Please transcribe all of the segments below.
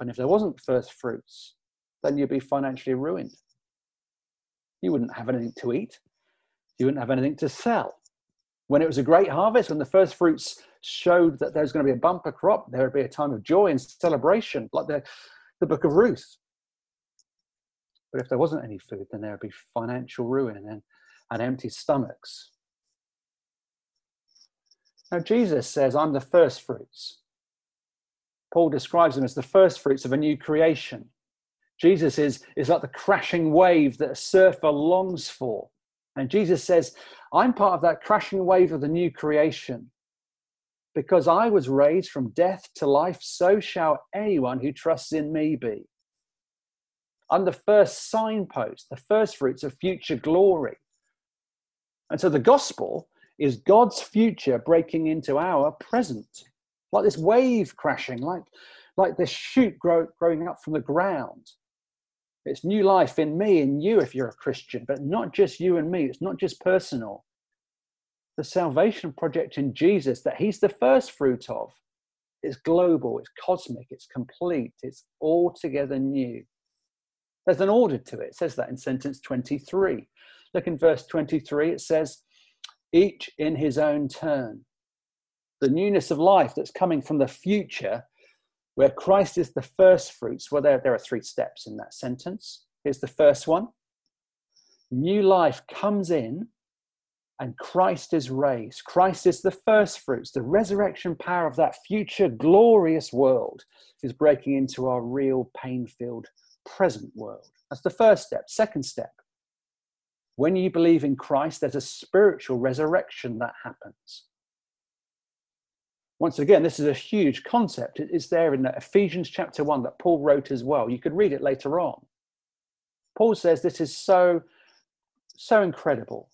if there wasn't first fruits? Then you'd be financially ruined. You wouldn't have anything to eat. You wouldn't have anything to sell. When it was a great harvest, when the first fruits showed that there was going to be a bumper crop, there would be a time of joy and celebration, like the, the book of Ruth. But if there wasn't any food, then there would be financial ruin and, and empty stomachs. Now, Jesus says, I'm the first fruits. Paul describes them as the first fruits of a new creation. Jesus is, is like the crashing wave that a surfer longs for. And Jesus says, I'm part of that crashing wave of the new creation. Because I was raised from death to life, so shall anyone who trusts in me be. I'm the first signpost, the first fruits of future glory. And so the gospel is God's future breaking into our present, like this wave crashing, like, like this shoot grow, growing up from the ground. It's new life in me and you if you're a Christian, but not just you and me. It's not just personal. The salvation project in Jesus that He's the first fruit of is global, it's cosmic, it's complete, it's altogether new. There's an order to it. It says that in sentence 23. Look in verse 23, it says, each in his own turn. The newness of life that's coming from the future, where Christ is the first fruits. Well, there, there are three steps in that sentence. Here's the first one New life comes in and Christ is raised. Christ is the first fruits. The resurrection power of that future glorious world is breaking into our real pain filled present world. That's the first step. Second step, when you believe in Christ, there's a spiritual resurrection that happens. Once again, this is a huge concept. It's there in Ephesians chapter 1 that Paul wrote as well. You could read it later on. Paul says this is so, so incredible.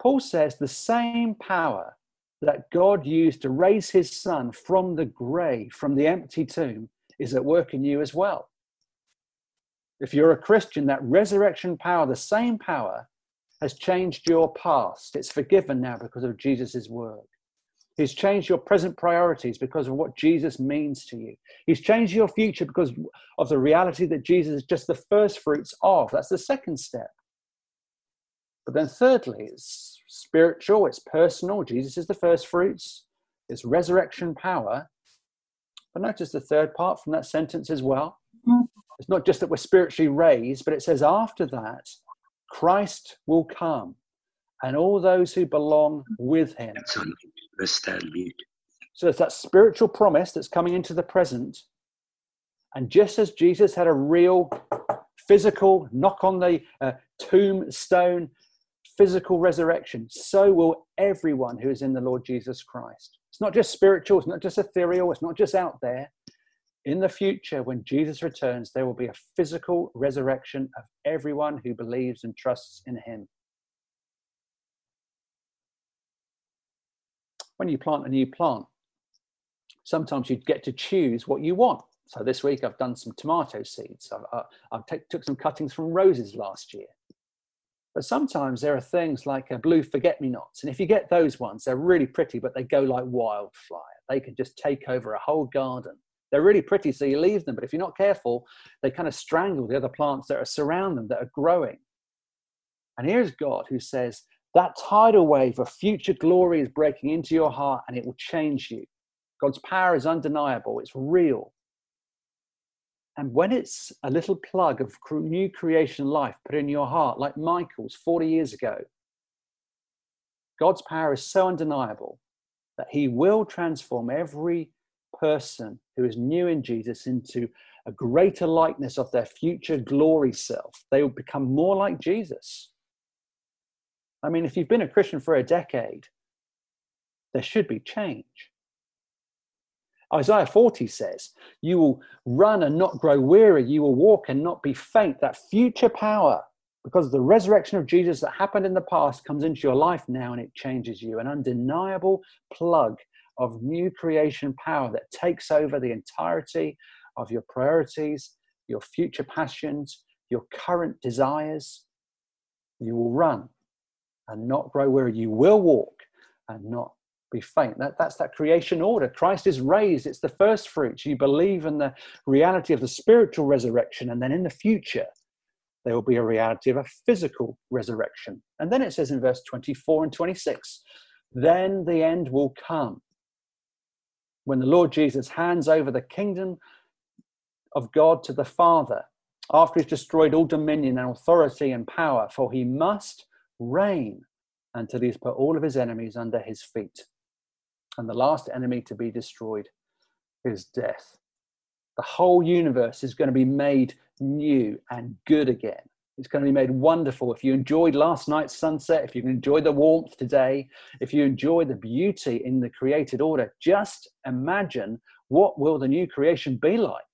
Paul says the same power that God used to raise his son from the grave, from the empty tomb, is at work in you as well. If you're a Christian, that resurrection power, the same power, has changed your past. It's forgiven now because of Jesus' work. He's changed your present priorities because of what Jesus means to you. He's changed your future because of the reality that Jesus is just the first fruits of. That's the second step. But then, thirdly, it's spiritual, it's personal. Jesus is the first fruits, it's resurrection power. But notice the third part from that sentence as well. It's not just that we're spiritually raised, but it says after that, Christ will come and all those who belong with him. So it's that spiritual promise that's coming into the present. And just as Jesus had a real physical knock on the uh, tombstone, physical resurrection, so will everyone who is in the Lord Jesus Christ. It's not just spiritual, it's not just ethereal, it's not just out there in the future, when Jesus returns, there will be a physical resurrection of everyone who believes and trusts in him. When you plant a new plant, sometimes you get to choose what you want. So this week I've done some tomato seeds. I've, uh, t- took some cuttings from roses last year. But sometimes there are things like a blue forget-me-nots. And if you get those ones, they're really pretty, but they go like wildfire. They can just take over a whole garden. They're really pretty, so you leave them. But if you're not careful, they kind of strangle the other plants that are surround them that are growing. And here's God who says, that tidal wave of future glory is breaking into your heart and it will change you. God's power is undeniable, it's real. And when it's a little plug of new creation life put in your heart, like Michael's 40 years ago, God's power is so undeniable that He will transform every person who is new in Jesus into a greater likeness of their future glory self. They will become more like Jesus. I mean, if you've been a Christian for a decade, there should be change. Isaiah 40 says, You will run and not grow weary, you will walk and not be faint. That future power, because of the resurrection of Jesus that happened in the past, comes into your life now and it changes you. An undeniable plug of new creation power that takes over the entirety of your priorities, your future passions, your current desires. You will run and not grow weary. You will walk and not be faint. That, that's that creation order. Christ is raised, it's the first fruits. You believe in the reality of the spiritual resurrection, and then in the future, there will be a reality of a physical resurrection. And then it says in verse 24 and 26 then the end will come when the Lord Jesus hands over the kingdom of God to the Father after he's destroyed all dominion and authority and power, for he must reign until he's put all of his enemies under his feet. And the last enemy to be destroyed is death. The whole universe is going to be made new and good again. It's going to be made wonderful. If you enjoyed last night's sunset, if you enjoyed the warmth today, if you enjoy the beauty in the created order, just imagine what will the new creation be like.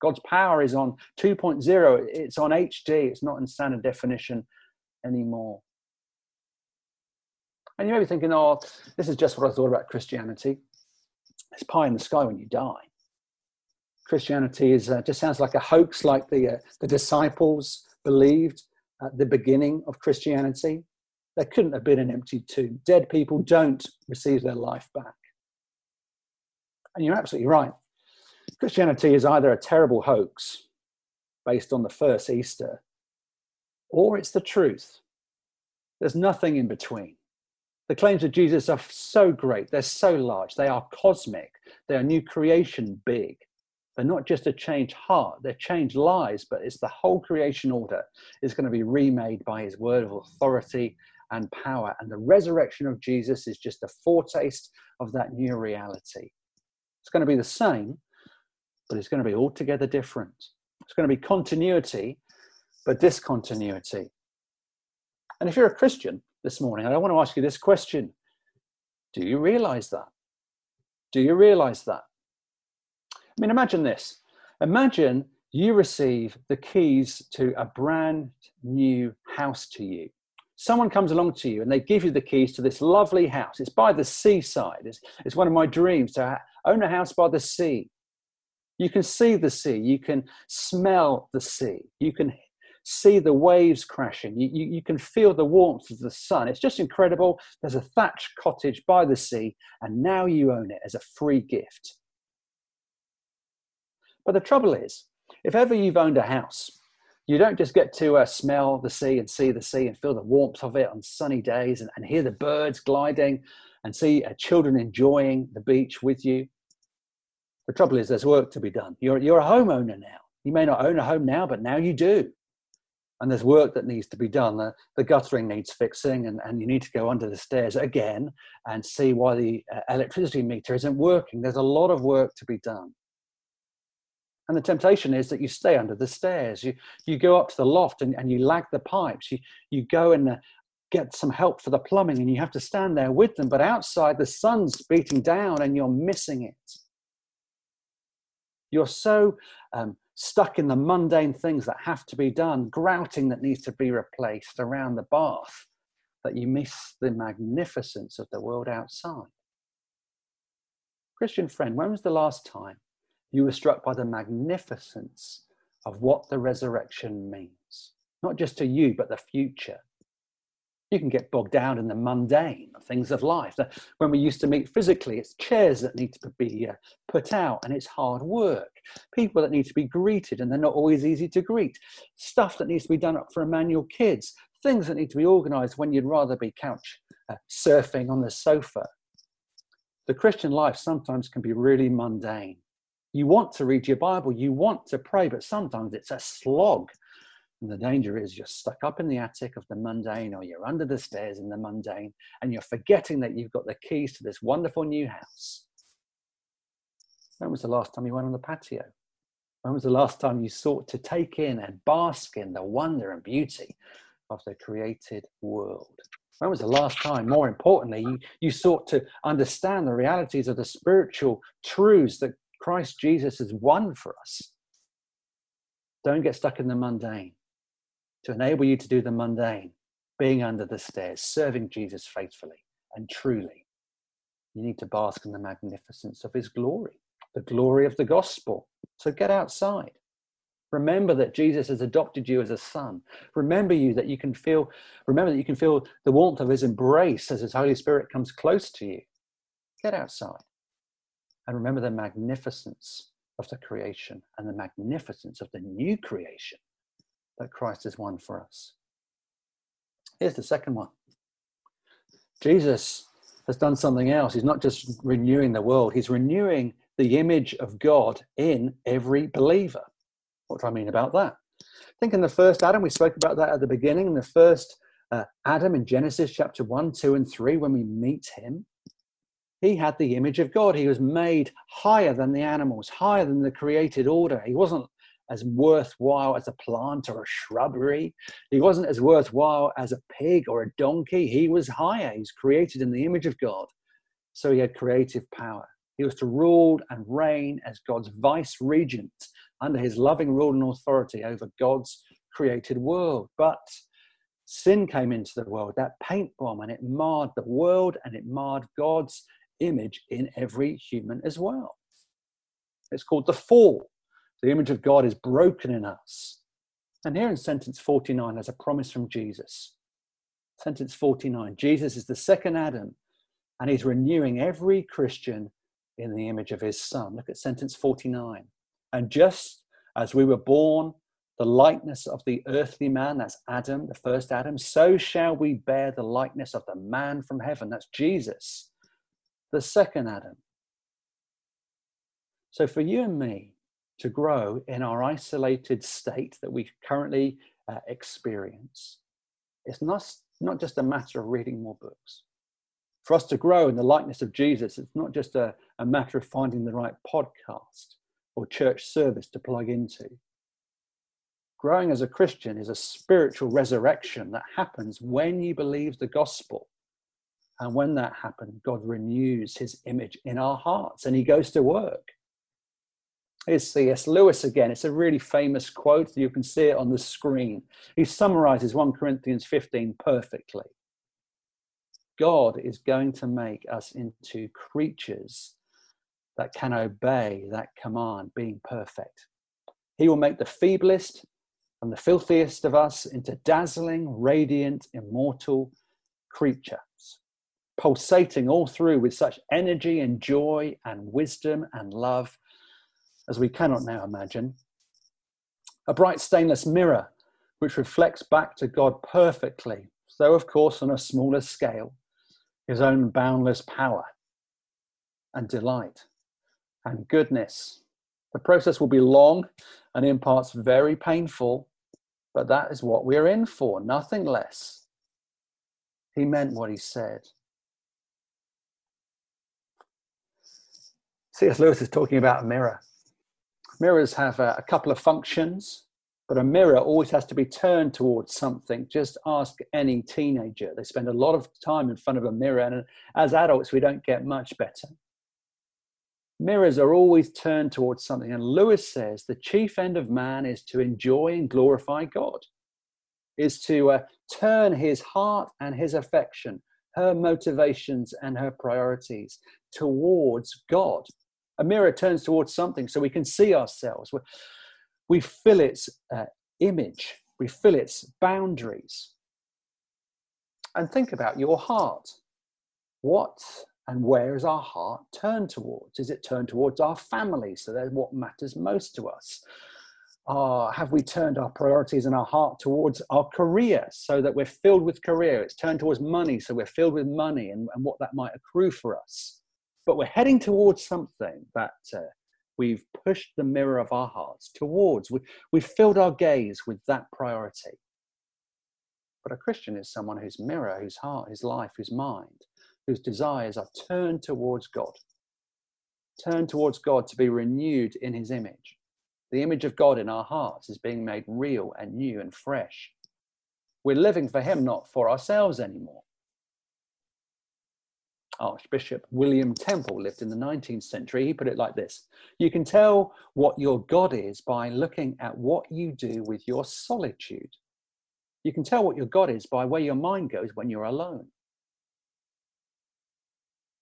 God's power is on 2.0. It's on HD. It's not in standard definition anymore. And you may be thinking, oh, this is just what I thought about Christianity. It's pie in the sky when you die. Christianity is uh, just sounds like a hoax, like the uh, the disciples believed at the beginning of Christianity. There couldn't have been an empty tomb. Dead people don't receive their life back. And you're absolutely right. Christianity is either a terrible hoax based on the first Easter, or it's the truth. There's nothing in between. The claims of Jesus are so great, they're so large, they are cosmic, they are new creation big. They're not just a changed heart, they're changed lives, but it's the whole creation order is going to be remade by his word of authority and power. And the resurrection of Jesus is just a foretaste of that new reality. It's going to be the same, but it's going to be altogether different. It's going to be continuity, but discontinuity. And if you're a Christian this morning, I want to ask you this question Do you realize that? Do you realize that? I mean, imagine this. Imagine you receive the keys to a brand new house to you. Someone comes along to you and they give you the keys to this lovely house. It's by the seaside. It's, it's one of my dreams to own a house by the sea. You can see the sea. You can smell the sea. You can see the waves crashing. You, you, you, can feel the warmth of the sun. It's just incredible. There's a thatched cottage by the sea, and now you own it as a free gift. But the trouble is, if ever you've owned a house, you don't just get to uh, smell the sea and see the sea and feel the warmth of it on sunny days and, and hear the birds gliding and see uh, children enjoying the beach with you. The trouble is, there's work to be done. You're, you're a homeowner now. You may not own a home now, but now you do. And there's work that needs to be done. The, the guttering needs fixing, and, and you need to go under the stairs again and see why the uh, electricity meter isn't working. There's a lot of work to be done. And the temptation is that you stay under the stairs. You, you go up to the loft and, and you lag the pipes. You, you go and uh, get some help for the plumbing and you have to stand there with them. But outside, the sun's beating down and you're missing it. You're so um, stuck in the mundane things that have to be done, grouting that needs to be replaced around the bath, that you miss the magnificence of the world outside. Christian friend, when was the last time you were struck by the magnificence of what the resurrection means, not just to you, but the future. You can get bogged down in the mundane things of life. When we used to meet physically, it's chairs that need to be uh, put out and it's hard work. People that need to be greeted and they're not always easy to greet. Stuff that needs to be done up for Emmanuel kids. Things that need to be organized when you'd rather be couch uh, surfing on the sofa. The Christian life sometimes can be really mundane you want to read your Bible, you want to pray, but sometimes it's a slog. And the danger is you're stuck up in the attic of the mundane or you're under the stairs in the mundane and you're forgetting that you've got the keys to this wonderful new house. When was the last time you went on the patio? When was the last time you sought to take in and bask in the wonder and beauty of the created world? When was the last time, more importantly, you, you sought to understand the realities of the spiritual truths that Christ Jesus has won for us. Don't get stuck in the mundane. To enable you to do the mundane, being under the stairs, serving Jesus faithfully and truly, you need to bask in the magnificence of his glory, the glory of the gospel. So get outside. Remember that Jesus has adopted you as a son. Remember you that you can feel remember that you can feel the warmth of his embrace as his Holy Spirit comes close to you. Get outside and remember the magnificence of the creation and the magnificence of the new creation that Christ has won for us. Here's the second one Jesus has done something else. He's not just renewing the world, he's renewing the image of God in every believer. What do I mean about that? I Think in the first Adam, we spoke about that at the beginning, in the first uh, Adam in Genesis chapter 1, 2, and 3, when we meet him, he had the image of God. He was made higher than the animals, higher than the created order. He wasn't as worthwhile as a plant or a shrubbery. He wasn't as worthwhile as a pig or a donkey. He was higher. He was created in the image of God. So he had creative power. He was to rule and reign as God's vice regent under his loving rule and authority over God's created world. But sin came into the world, that paint bomb, and it marred the world and it marred God's image in every human as well. It's called the fall. The image of God is broken in us. And here in sentence 49, there's a promise from Jesus. Sentence 49 Jesus is the second Adam, and he's renewing every Christian in the image of his Son. Look at sentence 49. And just as we were born the likeness of the earthly man, that's Adam, the first Adam, so shall we bear the likeness of the man from heaven, that's Jesus the second Adam. So, for you and me to grow in our isolated state that we currently uh, experience, it's not, not just a matter of reading more books. For us to grow in the likeness of Jesus, it's not just a, a matter of finding the right podcast or church service to plug into. Growing as a Christian is a spiritual resurrection that happens when you believe the gospel and when that happens, God renews his image in our hearts and he goes to work. Here's C.S. Lewis again. It's a really famous quote. You can see it on the screen. He summarizes 1 Corinthians 15 perfectly. God is going to make us into creatures that can obey that command, being perfect. He will make the feeblest and the filthiest of us into dazzling, radiant, immortal creatures, pulsating all through with such energy and joy and wisdom and love as we cannot now imagine. A bright stainless mirror which reflects back to God perfectly, though, of course, on a smaller scale, his own boundless power and delight and goodness. The process will be long and in parts very painful, but that is what we're in for, nothing less. He meant what he said. C.S. Lewis is talking about a mirror. Mirrors have a, a couple of functions, but a mirror always has to be turned towards something. Just ask any teenager. They spend a lot of time in front of a mirror, and as adults, we don't get much better. Mirrors are always turned towards something, and Lewis says the chief end of man is to enjoy and glorify God, is to uh, turn his heart and his affection, her motivations and her priorities towards God a mirror turns towards something so we can see ourselves. We fill its uh, image, we fill its boundaries. And think about your heart. What and where is our heart turned towards? Is it turned towards our family? So that's what matters most to us. Uh, have we turned our priorities and our heart towards our career so that we're filled with career? It's turned towards money, so we're filled with money and, and what that might accrue for us but we're heading towards something that uh, we've pushed the mirror of our hearts towards. We, we've filled our gaze with that priority. But a Christian is someone whose mirror, whose heart, whose life, whose mind, whose desires are turned towards God. Turned towards God to be renewed in his image. The image of God in our hearts is being made real and new and fresh. We're living for him, not for ourselves anymore. Archbishop William Temple lived in the 19th century. He put it like this You can tell what your God is by looking at what you do with your solitude. You can tell what your God is by where your mind goes when you're alone.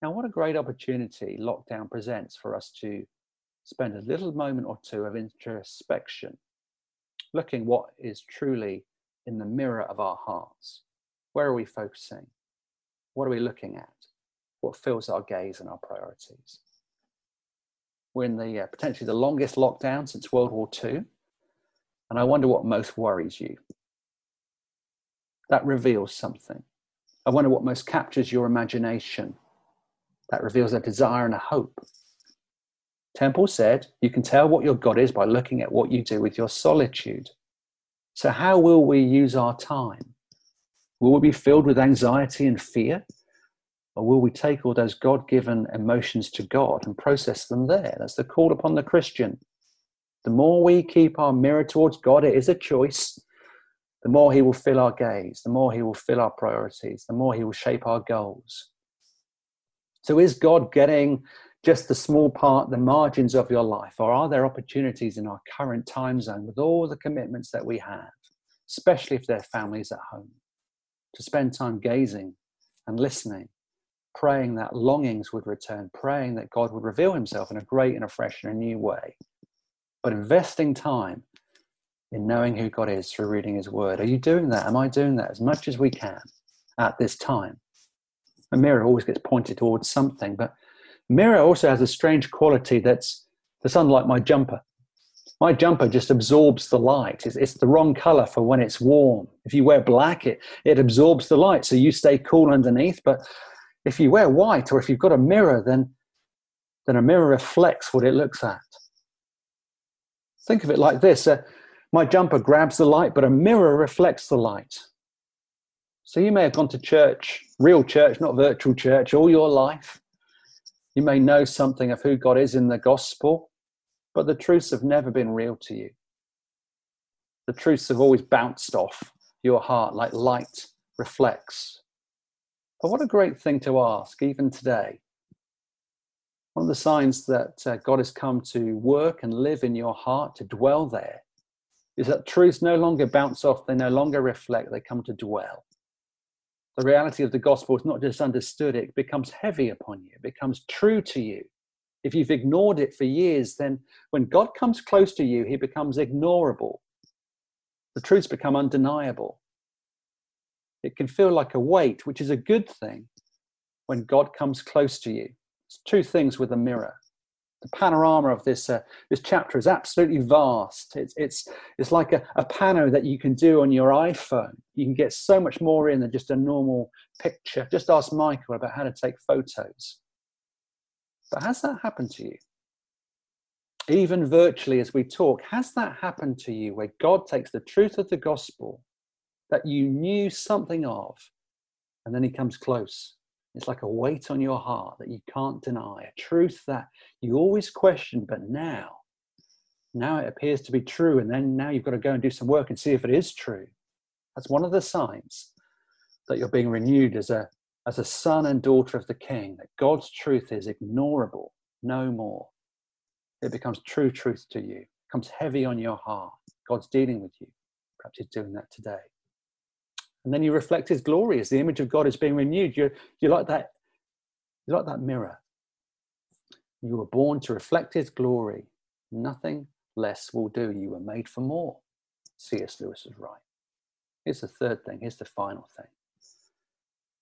Now, what a great opportunity lockdown presents for us to spend a little moment or two of introspection, looking what is truly in the mirror of our hearts. Where are we focusing? What are we looking at? What fills our gaze and our priorities. We're in the uh, potentially the longest lockdown since World War II, and I wonder what most worries you. That reveals something. I wonder what most captures your imagination. That reveals a desire and a hope. Temple said, You can tell what your God is by looking at what you do with your solitude. So, how will we use our time? Will we be filled with anxiety and fear? Or will we take all those God given emotions to God and process them there? That's the call upon the Christian. The more we keep our mirror towards God, it is a choice. The more He will fill our gaze, the more He will fill our priorities, the more He will shape our goals. So, is God getting just the small part, the margins of your life? Or are there opportunities in our current time zone with all the commitments that we have, especially if there are families at home, to spend time gazing and listening, praying that longings would return, praying that God would reveal himself in a great and a fresh and a new way, but investing time in knowing who God is through reading his word. Are you doing that? Am I doing that as much as we can at this time? A mirror always gets pointed towards something, but mirror also has a strange quality that's that's unlike my jumper. My jumper just absorbs the light. It's, it's, the wrong color for when it's warm. If you wear black, it, it absorbs the light, so you stay cool underneath. But if you wear white or if you've got a mirror, then, then a mirror reflects what it looks at. Think of it like this uh, my jumper grabs the light, but a mirror reflects the light. So you may have gone to church, real church, not virtual church, all your life. You may know something of who God is in the gospel, but the truths have never been real to you. The truths have always bounced off your heart like light reflects. But what a great thing to ask, even today. One of the signs that uh, God has come to work and live in your heart, to dwell there, is that truths no longer bounce off, they no longer reflect, they come to dwell the reality of the gospel is not just understood, it becomes heavy upon you, it becomes true to you. If you've ignored it for years, then when God comes close to you, he becomes ignorable. The truths become undeniable. It can feel like a weight, which is a good thing when God comes close to you. It's two things with a mirror the panorama of this uh, this chapter is absolutely vast. It's it's it's like a, a pano that you can do on your iPhone. You can get so much more in than just a normal picture. Just ask Michael about how to take photos. But has that happened to you? Even virtually as we talk, has that happened to you where God takes the truth of the gospel that you knew something of, and then he comes close it's like a weight on your heart that you can't deny, a truth that you always question, but now, now it appears to be true. And then now you've got to go and do some work and see if it is true. That's one of the signs that you're being renewed as a, as a son and daughter of the king, that God's truth is ignorable no more. It becomes true truth to you, it becomes heavy on your heart. God's dealing with you. Perhaps He's doing that today and then you reflect his glory as the image of God is being renewed. You're, you're like that, you're like that mirror. You were born to reflect his glory. Nothing less will do. You were made for more. C.S. Lewis is right. Here's the third thing. Here's the final thing.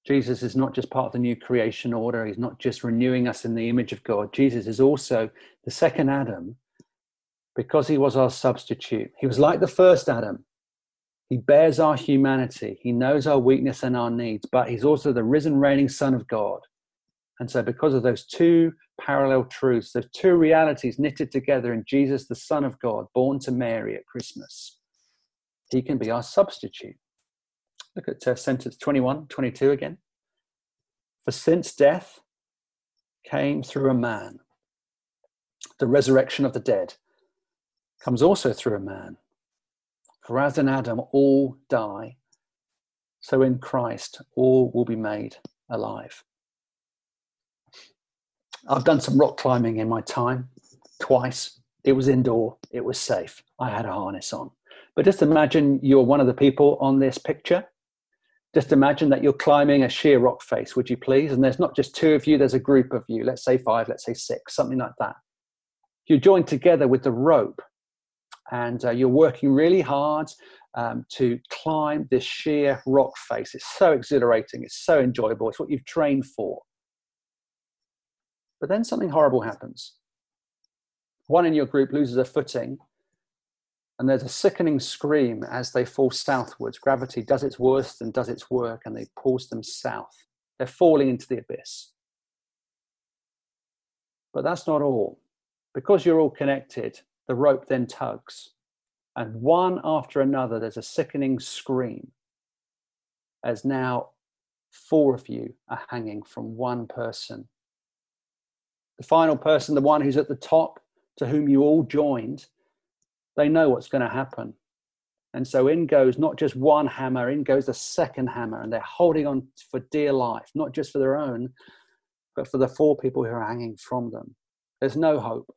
Jesus is not just part of the new creation order. He's not just renewing us in the image of God. Jesus is also the second Adam because he was our substitute. He was like the first Adam, he bears our humanity. He knows our weakness and our needs, but he's also the risen, reigning Son of God. And so, because of those two parallel truths, those two realities knitted together in Jesus, the Son of God, born to Mary at Christmas, he can be our substitute. Look at uh, sentence 21, 22 again. For since death came through a man, the resurrection of the dead comes also through a man. For as in Adam all die, so in Christ all will be made alive. I've done some rock climbing in my time, twice. It was indoor, it was safe. I had a harness on. But just imagine you're one of the people on this picture. Just imagine that you're climbing a sheer rock face, would you please? And there's not just two of you, there's a group of you, let's say five, let's say six, something like that. You're joined together with the rope and uh, you're working really hard um, to climb this sheer rock face. It's so exhilarating, it's so enjoyable, it's what you've trained for. But then something horrible happens. One in your group loses a footing, and there's a sickening scream as they fall southwards. Gravity does its worst and does its work, and they pulls them south. They're falling into the abyss. But that's not all. Because you're all connected, the rope then tugs. And one after another, there's a sickening scream as now four of you are hanging from one person. The final person, the one who's at the top, to whom you all joined, they know what's going to happen. And so in goes not just one hammer, in goes the second hammer, and they're holding on for dear life, not just for their own, but for the four people who are hanging from them. There's no hope.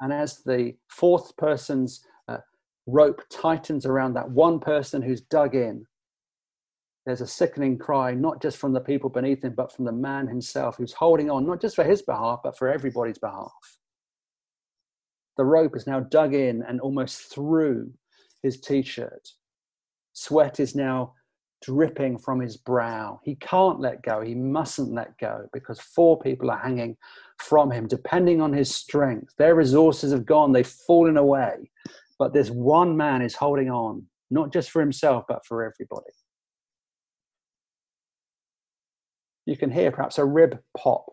And as the fourth person's uh, rope tightens around that one person who's dug in, there's a sickening cry, not just from the people beneath him, but from the man himself who's holding on, not just for his behalf, but for everybody's behalf. The rope is now dug in and almost through his t shirt. Sweat is now dripping from his brow. He can't let go. He mustn't let go because four people are hanging from him, depending on his strength. Their resources have gone, they've fallen away. But this one man is holding on, not just for himself, but for everybody. You can hear perhaps a rib pop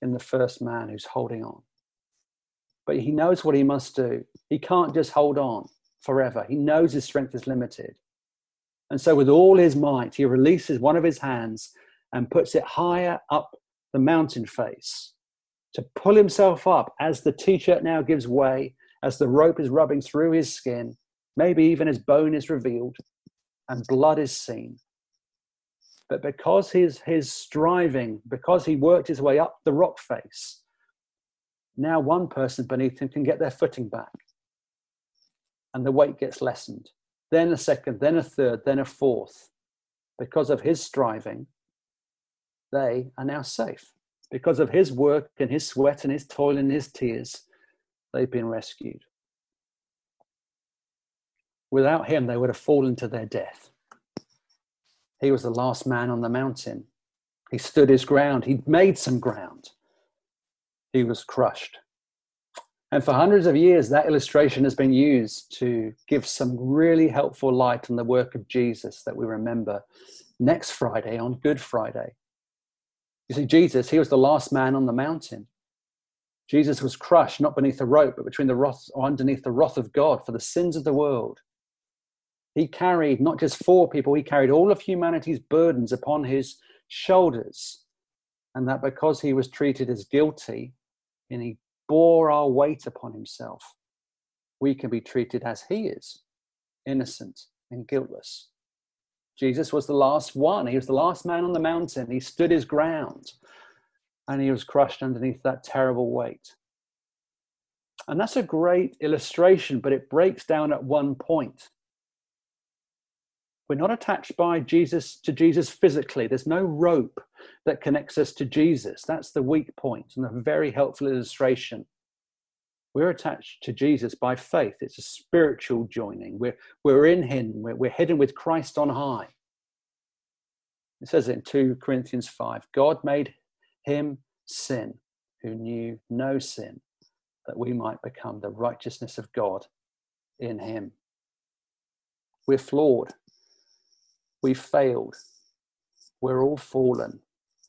in the first man who's holding on. But he knows what he must do. He can't just hold on forever. He knows his strength is limited. And so, with all his might, he releases one of his hands and puts it higher up the mountain face to pull himself up as the t shirt now gives way, as the rope is rubbing through his skin, maybe even his bone is revealed and blood is seen. But because his, his striving, because he worked his way up the rock face, now one person beneath him can get their footing back. And the weight gets lessened. Then a second, then a third, then a fourth. Because of his striving, they are now safe. Because of his work and his sweat and his toil and his tears, they've been rescued. Without him, they would have fallen to their death. He was the last man on the mountain. He stood his ground. He made some ground. He was crushed. And for hundreds of years, that illustration has been used to give some really helpful light on the work of Jesus that we remember next Friday on Good Friday. You see, Jesus, he was the last man on the mountain. Jesus was crushed not beneath a rope, but between the wrath or underneath the wrath of God for the sins of the world. He carried not just four people, he carried all of humanity's burdens upon his shoulders. And that because he was treated as guilty and he bore our weight upon himself, we can be treated as he is innocent and guiltless. Jesus was the last one. He was the last man on the mountain. He stood his ground and he was crushed underneath that terrible weight. And that's a great illustration, but it breaks down at one point. We're not attached by Jesus to Jesus physically. There's no rope that connects us to Jesus. That's the weak point and a very helpful illustration. We're attached to Jesus by faith. It's a spiritual joining. We're, we're in Him. We're, we're hidden with Christ on high. It says in 2 Corinthians 5 God made Him sin who knew no sin, that we might become the righteousness of God in Him. We're flawed. We failed. We're all fallen.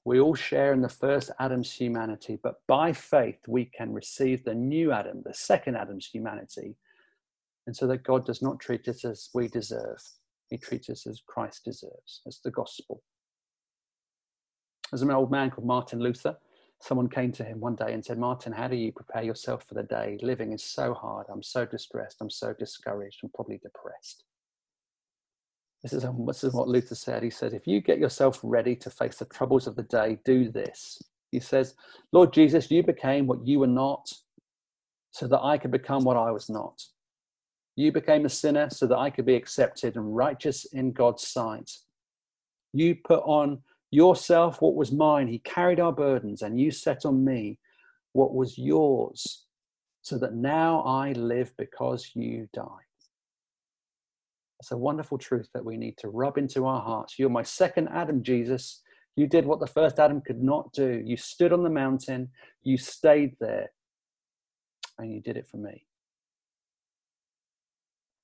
We all share in the first Adam's humanity, but by faith we can receive the new Adam, the second Adam's humanity. And so that God does not treat us as we deserve, He treats us as Christ deserves. That's the gospel. There's an old man called Martin Luther. Someone came to him one day and said, Martin, how do you prepare yourself for the day? Living is so hard. I'm so distressed. I'm so discouraged. I'm probably depressed. This is, this is what Luther said. He said, If you get yourself ready to face the troubles of the day, do this. He says, Lord Jesus, you became what you were not so that I could become what I was not. You became a sinner so that I could be accepted and righteous in God's sight. You put on yourself what was mine. He carried our burdens, and you set on me what was yours, so that now I live because you died. It's a wonderful truth that we need to rub into our hearts. You're my second Adam, Jesus. You did what the first Adam could not do. You stood on the mountain, you stayed there, and you did it for me.